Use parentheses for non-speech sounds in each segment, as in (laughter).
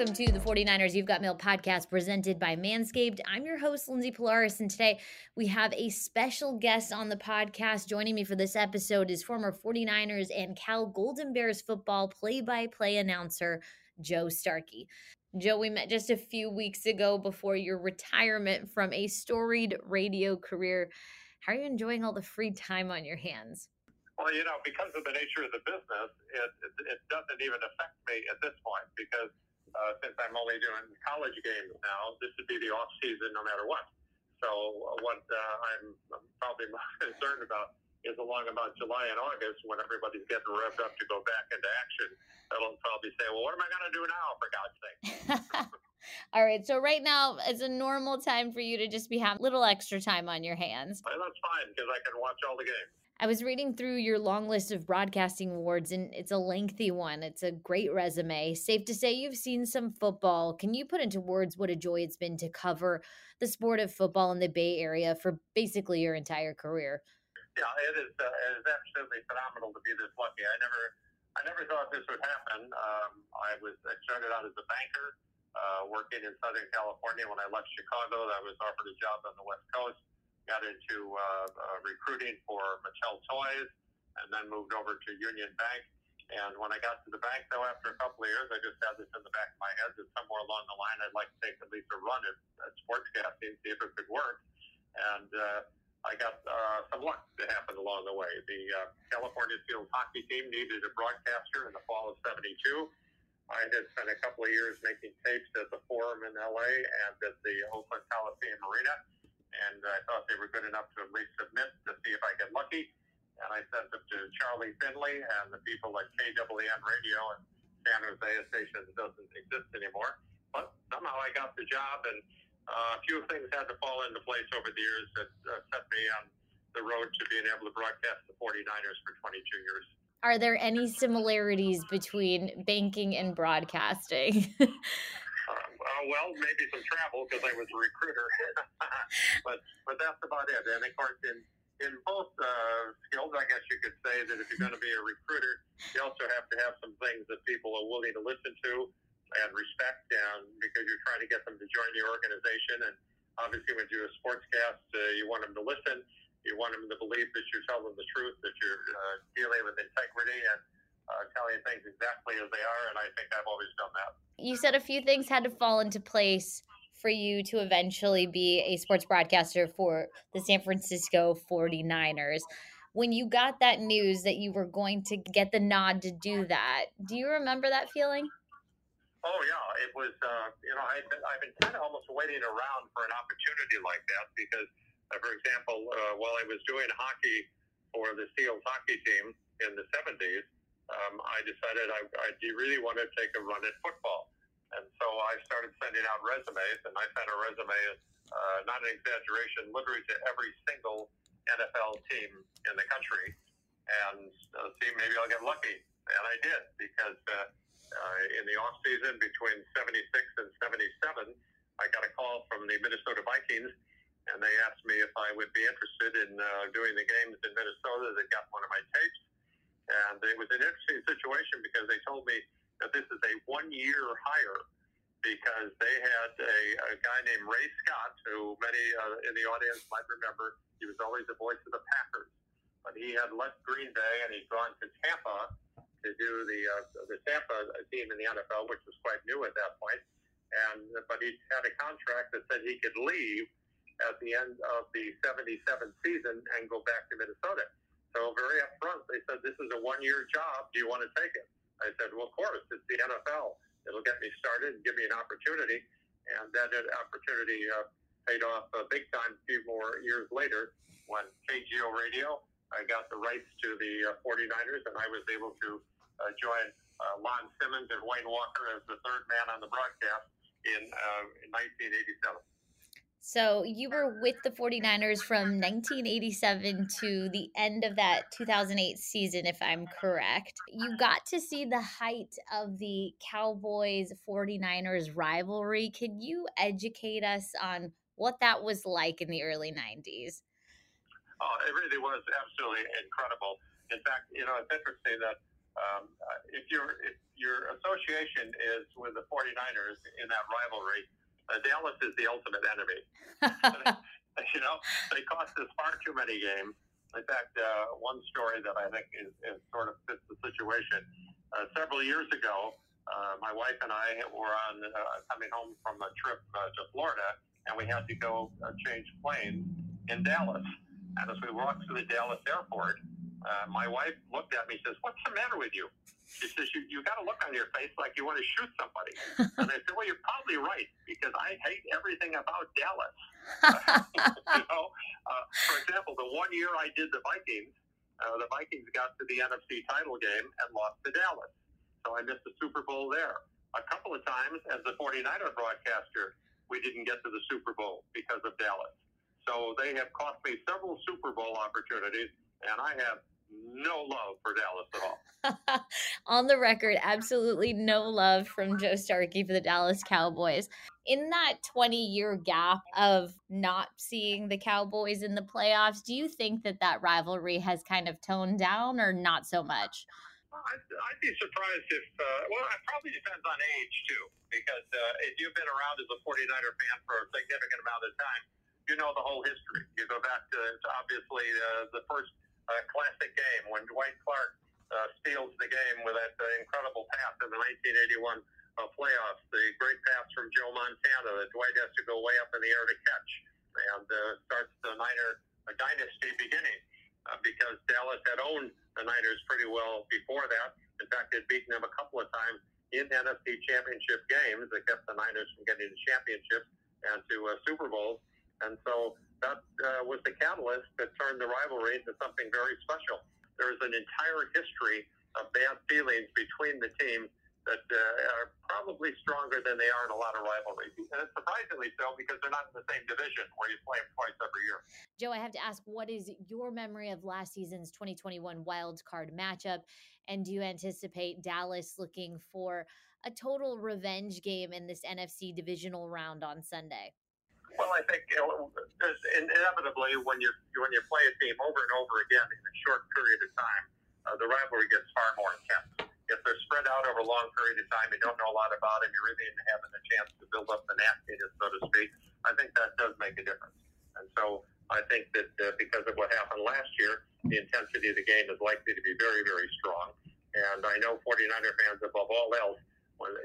Welcome to the 49ers You've Got Mail podcast presented by Manscaped. I'm your host, Lindsay Polaris, and today we have a special guest on the podcast. Joining me for this episode is former 49ers and Cal Golden Bears football play by play announcer, Joe Starkey. Joe, we met just a few weeks ago before your retirement from a storied radio career. How are you enjoying all the free time on your hands? Well, you know, because of the nature of the business, it, it, it doesn't even affect me at this point because uh, since I'm only doing college games now, this would be the off season no matter what. So uh, what uh, I'm, probably (laughs) most concerned about is along about July and August when everybody's getting revved up to go back into action. They'll probably say, "Well, what am I going to do now, for God's sake?" (laughs) All right. So right now, it's a normal time for you to just be having a little extra time on your hands. Well, that's fine because I can watch all the games. I was reading through your long list of broadcasting awards, and it's a lengthy one. It's a great resume. Safe to say you've seen some football. Can you put into words what a joy it's been to cover the sport of football in the Bay Area for basically your entire career? Yeah, it is. Uh, it is absolutely phenomenal to be this lucky. I never, I never thought this would happen. Um, I was I started out as a banker, uh, working in Southern California. When I left Chicago, I was offered a job on the West Coast got into uh, uh, recruiting for Mattel Toys, and then moved over to Union Bank. And when I got to the bank, though, after a couple of years, I just had this in the back of my head that somewhere along the line, I'd like to take at least a run at, at sportscasting, see if it could work. And uh, I got uh, some luck that happened along the way. The uh, California Seals hockey team needed a broadcaster in the fall of '72. I had spent a couple of years making tapes at the Forum in LA and at the Oakland Coliseum Arena and I thought they were good enough to at least submit to see if I get lucky. And I sent them to Charlie Finley and the people at KWN Radio and San Jose, station that doesn't exist anymore. But somehow I got the job, and uh, a few things had to fall into place over the years that uh, set me on the road to being able to broadcast the 49ers for 22 years. Are there any similarities between banking and broadcasting? (laughs) Uh, well, maybe some travel because I was a recruiter, (laughs) but but that's about it. And of course, in in both uh, skills, I guess you could say that if you're going to be a recruiter, you also have to have some things that people are willing to listen to and respect, and because you're trying to get them to join your organization. And obviously, when you do a sportscast, uh, you want them to listen. You want them to believe that you're telling the truth, that you're uh, dealing with integrity, and uh, telling things exactly as they are, and I think I've always done that. You said a few things had to fall into place for you to eventually be a sports broadcaster for the San Francisco 49ers. When you got that news that you were going to get the nod to do that, do you remember that feeling? Oh yeah, it was. Uh, you know, I've been, I've been kind of almost waiting around for an opportunity like that because, uh, for example, uh, while I was doing hockey for the Seals hockey team in the '70s, um, I decided I, I really want to take a run at football. And so I started sending out resumes, and I sent a resume, uh, not an exaggeration, literally to every single NFL team in the country. And uh, see, maybe I'll get lucky. And I did, because uh, uh, in the off season between 76 and 77, I got a call from the Minnesota Vikings, and they asked me if I would be interested in uh, doing the games in Minnesota. They got one of my tapes and it was an interesting situation because they told me that this is a one year hire because they had a, a guy named Ray Scott, who many uh, in the audience might remember. He was always the voice of the Packers, but he had left Green Bay and he'd gone to Tampa to do the uh, the Tampa team in the NFL, which was quite new at that point. And but he had a contract that said he could leave at the end of the 77 season and go back to Minnesota. So very upfront, they said, "This is a one-year job. Do you want to take it?" I said, "Well, of course. It's the NFL. It'll get me started and give me an opportunity." And that opportunity uh, paid off uh, big time. A few more years later, when KGO Radio, I got the rights to the uh, 49ers, and I was able to uh, join uh, Lon Simmons and Wayne Walker as the third man on the broadcast in, uh, in 1987. So you were with the 49ers from 1987 to the end of that 2008 season, if I'm correct. You got to see the height of the Cowboys 49ers rivalry. Can you educate us on what that was like in the early 90s? Oh, it really was absolutely incredible. In fact, you know, it's interesting that um, if your if your association is with the 49ers in that rivalry, uh, Dallas is the ultimate enemy. (laughs) you know, they cost us far too many games. In fact, uh, one story that I think is, is sort of fits the situation. Uh, several years ago, uh, my wife and I were on uh, coming home from a trip uh, to Florida, and we had to go uh, change planes in Dallas. And as we walked through the Dallas airport, uh, my wife looked at me and says, "What's the matter with you?" She says, "You you got a look on your face like you want to shoot somebody." (laughs) and I said, "Well, you're probably right because I hate everything about Dallas." (laughs) (laughs) you know, uh, for example, the one year I did the Vikings, uh, the Vikings got to the NFC title game and lost to Dallas, so I missed the Super Bowl there. A couple of times as the 49er broadcaster, we didn't get to the Super Bowl because of Dallas. So they have cost me several Super Bowl opportunities, and I have no love for Dallas at all. (laughs) On the record, absolutely no love from Joe Starkey for the Dallas Cowboys. In that 20 year gap of not seeing the Cowboys in the playoffs, do you think that that rivalry has kind of toned down or not so much? I'd, I'd be surprised if, uh, well, it probably depends on age too, because uh, if you've been around as a 49er fan for a significant amount of time, you know the whole history. You go back to, to obviously uh, the first uh, classic game when Dwight Clark uh, steals the game with that uh, incredible pass in the 1981 uh, playoffs. The great pass from Joe Montana that Dwight has to go way up in the air to catch and uh, starts the Niner uh, dynasty beginning uh, because Dallas had owned the Niners pretty well before that. In fact, they'd beaten them a couple of times in NFC championship games that kept the Niners from getting to championships and to uh, Super Bowls. And so that uh, was the catalyst that turned the rivalry into something very special. There is an entire history of bad feelings between the teams that uh, are probably stronger than they are in a lot of rivalries. And it's surprisingly so because they're not in the same division where you play them twice every year. Joe, I have to ask, what is your memory of last season's 2021 wild card matchup? And do you anticipate Dallas looking for a total revenge game in this NFC divisional round on Sunday? Well, I think inevitably when you when you play a team over and over again in a short period of time, uh, the rivalry gets far more intense. If they're spread out over a long period of time, you don't know a lot about them. You really isn't having a chance to build up the nastiness, so to speak. I think that does make a difference. And so I think that uh, because of what happened last year, the intensity of the game is likely to be very, very strong. And I know 49er fans above all else,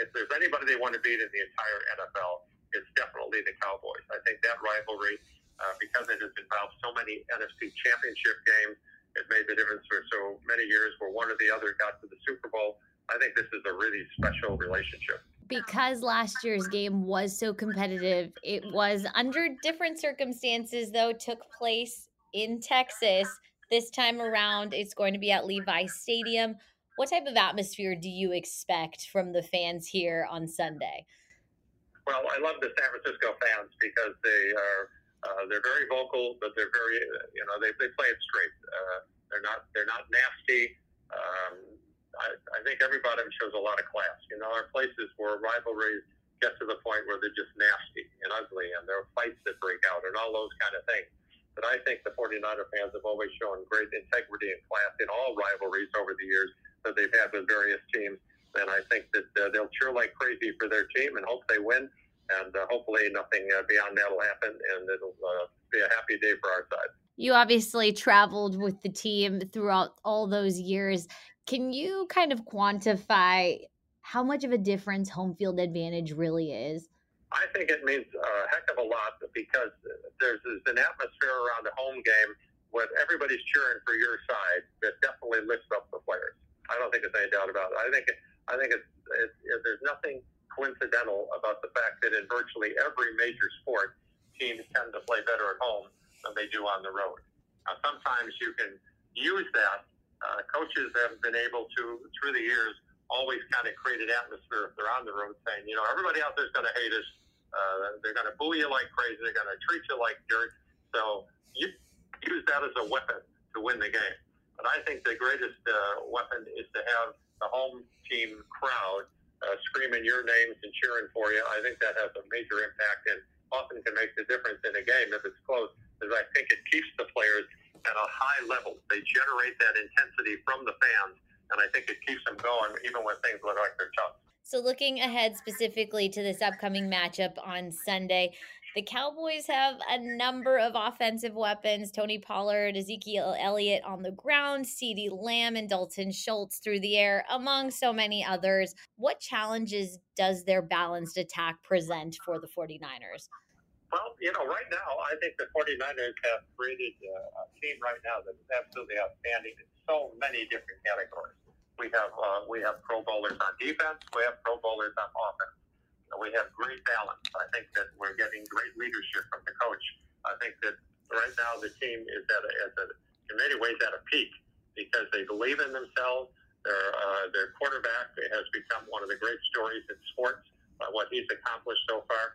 if there's anybody they want to beat in the entire NFL, it's definitely the Cowboys. I think that rivalry, uh, because it has involved so many NFC championship games, it made the difference for so many years where one or the other got to the Super Bowl. I think this is a really special relationship. Because last year's game was so competitive, it was under different circumstances, though, took place in Texas. This time around, it's going to be at Levi Stadium. What type of atmosphere do you expect from the fans here on Sunday? Well, I love the San Francisco fans because they are uh, they're very vocal, but they're very you know they, they play it straight. Uh, they're not they're not nasty. Um, I, I think everybody shows a lot of class. You know, there are places where rivalries get to the point where they're just nasty and ugly, and there are fights that break out and all those kind of things. But I think the 49er fans have always shown great integrity and class in all rivalries over the years that they've had with various teams and I think that uh, they'll cheer like crazy for their team and hope they win. And uh, hopefully, nothing uh, beyond that will happen, and it'll uh, be a happy day for our side. You obviously traveled with the team throughout all those years. Can you kind of quantify how much of a difference home field advantage really is? I think it means a heck of a lot because there's, there's an atmosphere around the home game where everybody's cheering for your side that definitely lifts up the players. I don't think there's any doubt about it. I think I think it's, it's, it, there's nothing coincidental about the fact that in virtually every major sport, teams tend to play better at home than they do on the road. Now, sometimes you can use that. Uh, coaches have been able to, through the years, always kind of create an atmosphere if they're on the road, saying, you know, everybody out there's going to hate us. Uh, they're going to boo you like crazy. They're going to treat you like dirt. So you use that as a weapon to win the game. But I think the greatest uh, weapon is to have the home team crowd uh, screaming your names and cheering for you. I think that has a major impact and often can make the difference in a game if it's close, because I think it keeps the players at a high level. They generate that intensity from the fans and I think it keeps them going even when things look like they're tough. So, looking ahead specifically to this upcoming matchup on Sunday, the Cowboys have a number of offensive weapons Tony Pollard, Ezekiel Elliott on the ground, CeeDee Lamb, and Dalton Schultz through the air, among so many others. What challenges does their balanced attack present for the 49ers? Well, you know, right now, I think the 49ers have created a team right now that is absolutely outstanding in so many different categories. We have uh, we have Pro Bowlers on defense. We have Pro Bowlers on offense. We have great balance. I think that we're getting great leadership from the coach. I think that right now the team is at a, at a in many ways at a peak because they believe in themselves. Their uh, their quarterback has become one of the great stories in sports. Uh, what he's accomplished so far,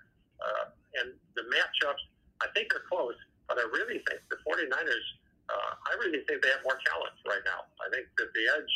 uh, and the matchups I think are close, but I really think the 49ers. Uh, I really think they have more talent right now. I think that the edge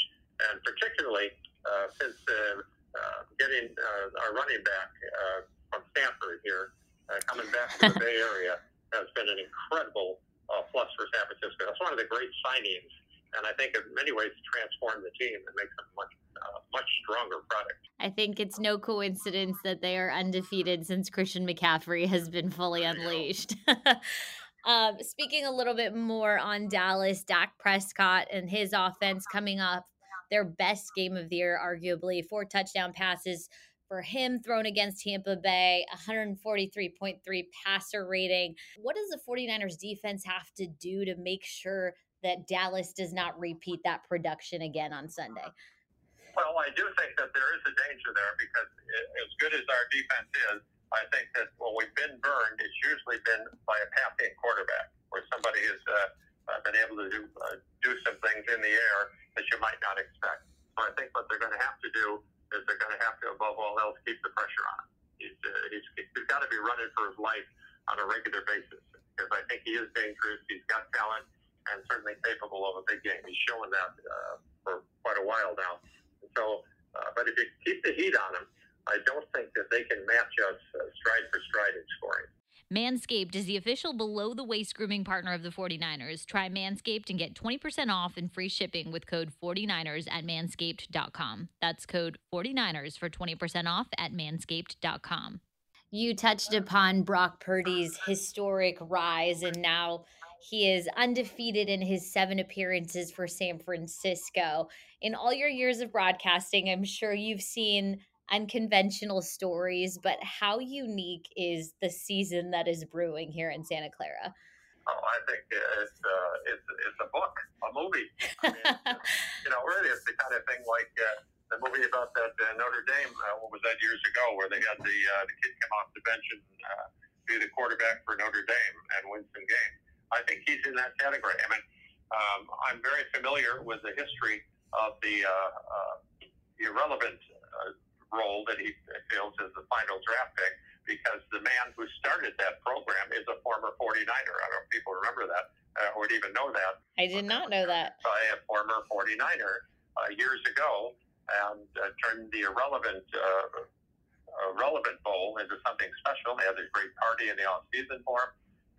and particularly uh, since uh, uh, getting uh, our running back uh, from Stanford here, uh, coming back to the (laughs) Bay Area, has been an incredible uh, plus for San Francisco. That's one of the great signings, and I think in many ways transformed the team and makes them much uh, much stronger product. I think it's no coincidence that they are undefeated since Christian McCaffrey has been fully unleashed. (laughs) um, speaking a little bit more on Dallas, Dak Prescott and his offense coming up their best game of the year, arguably. Four touchdown passes for him thrown against Tampa Bay, 143.3 passer rating. What does the 49ers defense have to do to make sure that Dallas does not repeat that production again on Sunday? Well, I do think that there is a danger there because as good as our defense is, I think that when we've been burned, it's usually been by a passing quarterback where somebody has uh, uh, been able to do, uh, do some things in the air that you might not expect. So I think what they're going to have to do is they're going to have to, above all else, keep the pressure on. He's, uh, he's, he's got to be running for his life on a regular basis because I think he is dangerous. He's got talent and certainly capable of a big game. He's showing that uh, for quite a while now. So, uh, but if you keep the heat on him, I don't think that they can match us uh, stride for stride in scoring. Manscaped is the official below the waist grooming partner of the 49ers. Try Manscaped and get 20% off and free shipping with code 49ers at manscaped.com. That's code 49ers for 20% off at manscaped.com. You touched upon Brock Purdy's historic rise, and now he is undefeated in his seven appearances for San Francisco. In all your years of broadcasting, I'm sure you've seen unconventional stories, but how unique is the season that is brewing here in Santa Clara? Oh, I think it's uh, it's it's a book, a movie. I mean, you know, really, it's the kind of thing like uh, the movie about that uh, Notre Dame. Uh, what was that years ago, where they had the uh, the kid come off the bench and uh, be the quarterback for Notre Dame and win some games. I think he's in that category. I mean, um, I'm very familiar with the history of the uh, uh, irrelevant uh, role that he feels is the final draft pick because the man who started that program is a former 49er. I don't know if people remember that uh, or even know that. I did not know that. By a former 49er uh, years ago and uh, turned the irrelevant uh, relevant bowl into something special. They had a great party in the off season for him.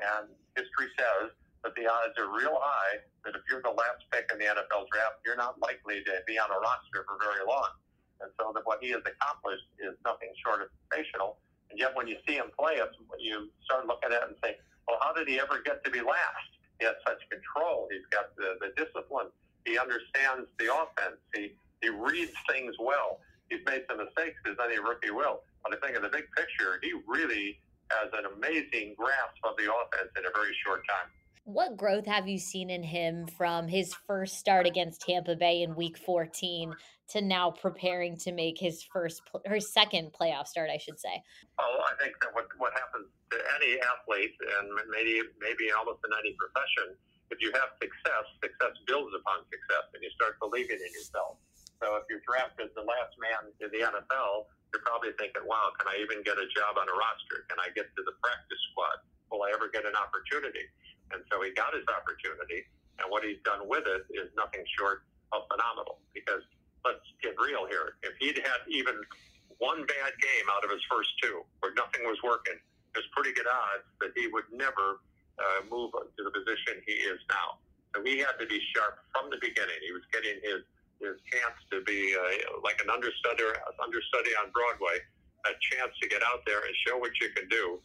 And history says that the odds are real high that if you're the last pick in the NFL draft, you're not likely to be on a roster for very long. And so that what he has accomplished is nothing short of sensational. And yet when you see him play, you start looking at it and say, well, how did he ever get to be last? He has such control. He's got the, the discipline. He understands the offense. He, he reads things well. He's made some mistakes as any rookie will. But I think in the big picture, he really has an amazing grasp of the offense in a very short time. What growth have you seen in him from his first start against Tampa Bay in Week 14 to now preparing to make his first or second playoff start, I should say? Well, I think that what what happens to any athlete, and maybe maybe almost in any profession, if you have success, success builds upon success, and you start believing in yourself. So if you're drafted as the last man in the NFL, you're probably thinking, "Wow, can I even get a job on a roster? Can I get to the practice squad? Will I ever get an opportunity?" And so he got his opportunity, and what he's done with it is nothing short of phenomenal. Because let's get real here. If he'd had even one bad game out of his first two, where nothing was working, there's pretty good odds that he would never uh, move to the position he is now. So he had to be sharp from the beginning. He was getting his this chance to be uh, like an understudy, understudy on Broadway, a chance to get out there and show what you can do.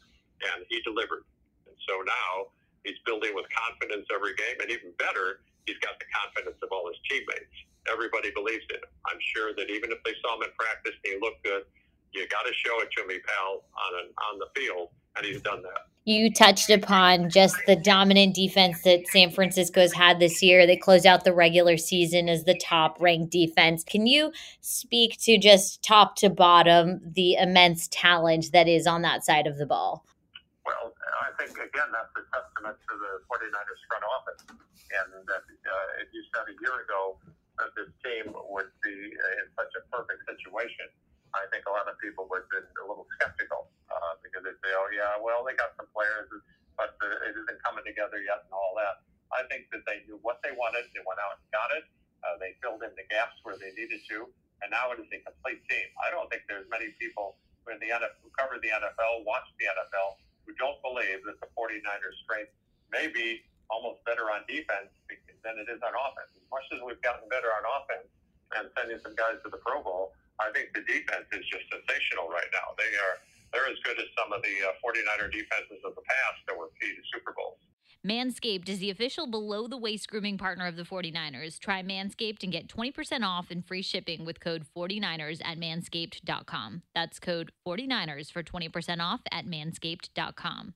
And he delivered. And so now he's building with confidence every game. And even better, he's got the confidence of all his teammates. Everybody believes in him. I'm sure that even if they saw him in practice and he looked good, you got to show it to me, pal, on an, on the field, and he's done that. You touched upon just the dominant defense that San Francisco's had this year. They closed out the regular season as the top ranked defense. Can you speak to just top to bottom the immense talent that is on that side of the ball? Well, I think, again, that's a testament to the 49ers front office. And that, uh, you said a year ago that this team would be in such a perfect situation I think a lot of people would have been a little skeptical uh, because they say, oh, yeah, well, they got some players, but uh, it isn't coming together yet and all that. I think that they knew what they wanted. They went out and got it. Uh, they filled in the gaps where they needed to. And now it is a complete team. I don't think there's many people in the NFL, who cover the NFL, watch the NFL, who don't believe that the 49ers' strength may be almost better on defense than it is on offense. As much as we've gotten better on offense and sending some guys to the Pro Bowl, I think the defense is just sensational right now. They are they're as good as some of the uh, 49er defenses of the past that were key to Super Bowls. Manscaped is the official below the waist grooming partner of the 49ers. Try Manscaped and get 20% off and free shipping with code 49ers at manscaped.com. That's code 49ers for 20% off at manscaped.com.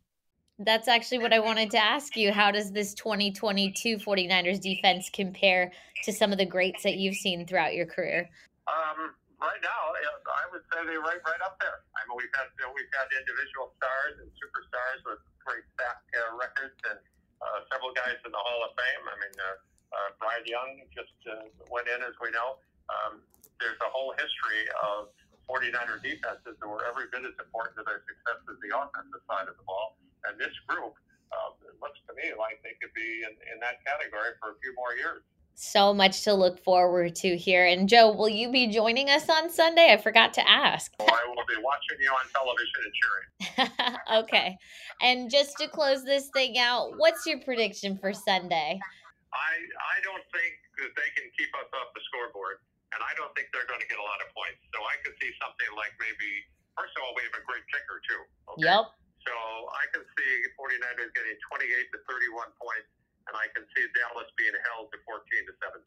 That's actually what I wanted to ask you. How does this 2022 49ers defense compare to some of the greats that you've seen throughout your career? Um, right now, I would say they're right right up there. I mean, we've had we've had individual stars and superstars with great back uh, records, and uh, several guys in the Hall of Fame. I mean, uh, uh, Bryant Young just uh, went in, as we know. Um, there's a whole history of 49er defenses that were every bit as important to their success as the offensive side of the ball. And this group, uh, looks to me like they could be in, in that category for a few more years so much to look forward to here. And Joe, will you be joining us on Sunday? I forgot to ask. Oh, I will be watching you on television and cheering. (laughs) okay. And just to close this thing out, what's your prediction for Sunday? I I don't think that they can keep us off the scoreboard, and I don't think they're going to get a lot of points. So I could see something like maybe first of all, we have a great kicker too. Okay? Yep. So I can see 49ers getting 28 to 31 points and I can see Dallas being held to 14 to 17.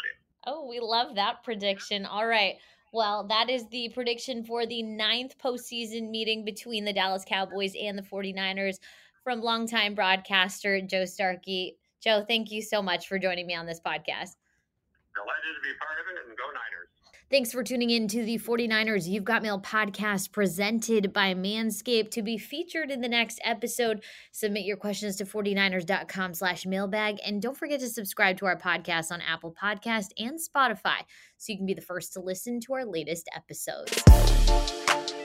Oh, we love that prediction. All right. Well, that is the prediction for the ninth postseason meeting between the Dallas Cowboys and the 49ers from longtime broadcaster Joe Starkey. Joe, thank you so much for joining me on this podcast. Delighted to be part of it and go Niners. Thanks for tuning in to the 49ers You've Got Mail podcast presented by Manscaped to be featured in the next episode. Submit your questions to 49ers.com slash mailbag. And don't forget to subscribe to our podcast on Apple Podcast and Spotify so you can be the first to listen to our latest episodes.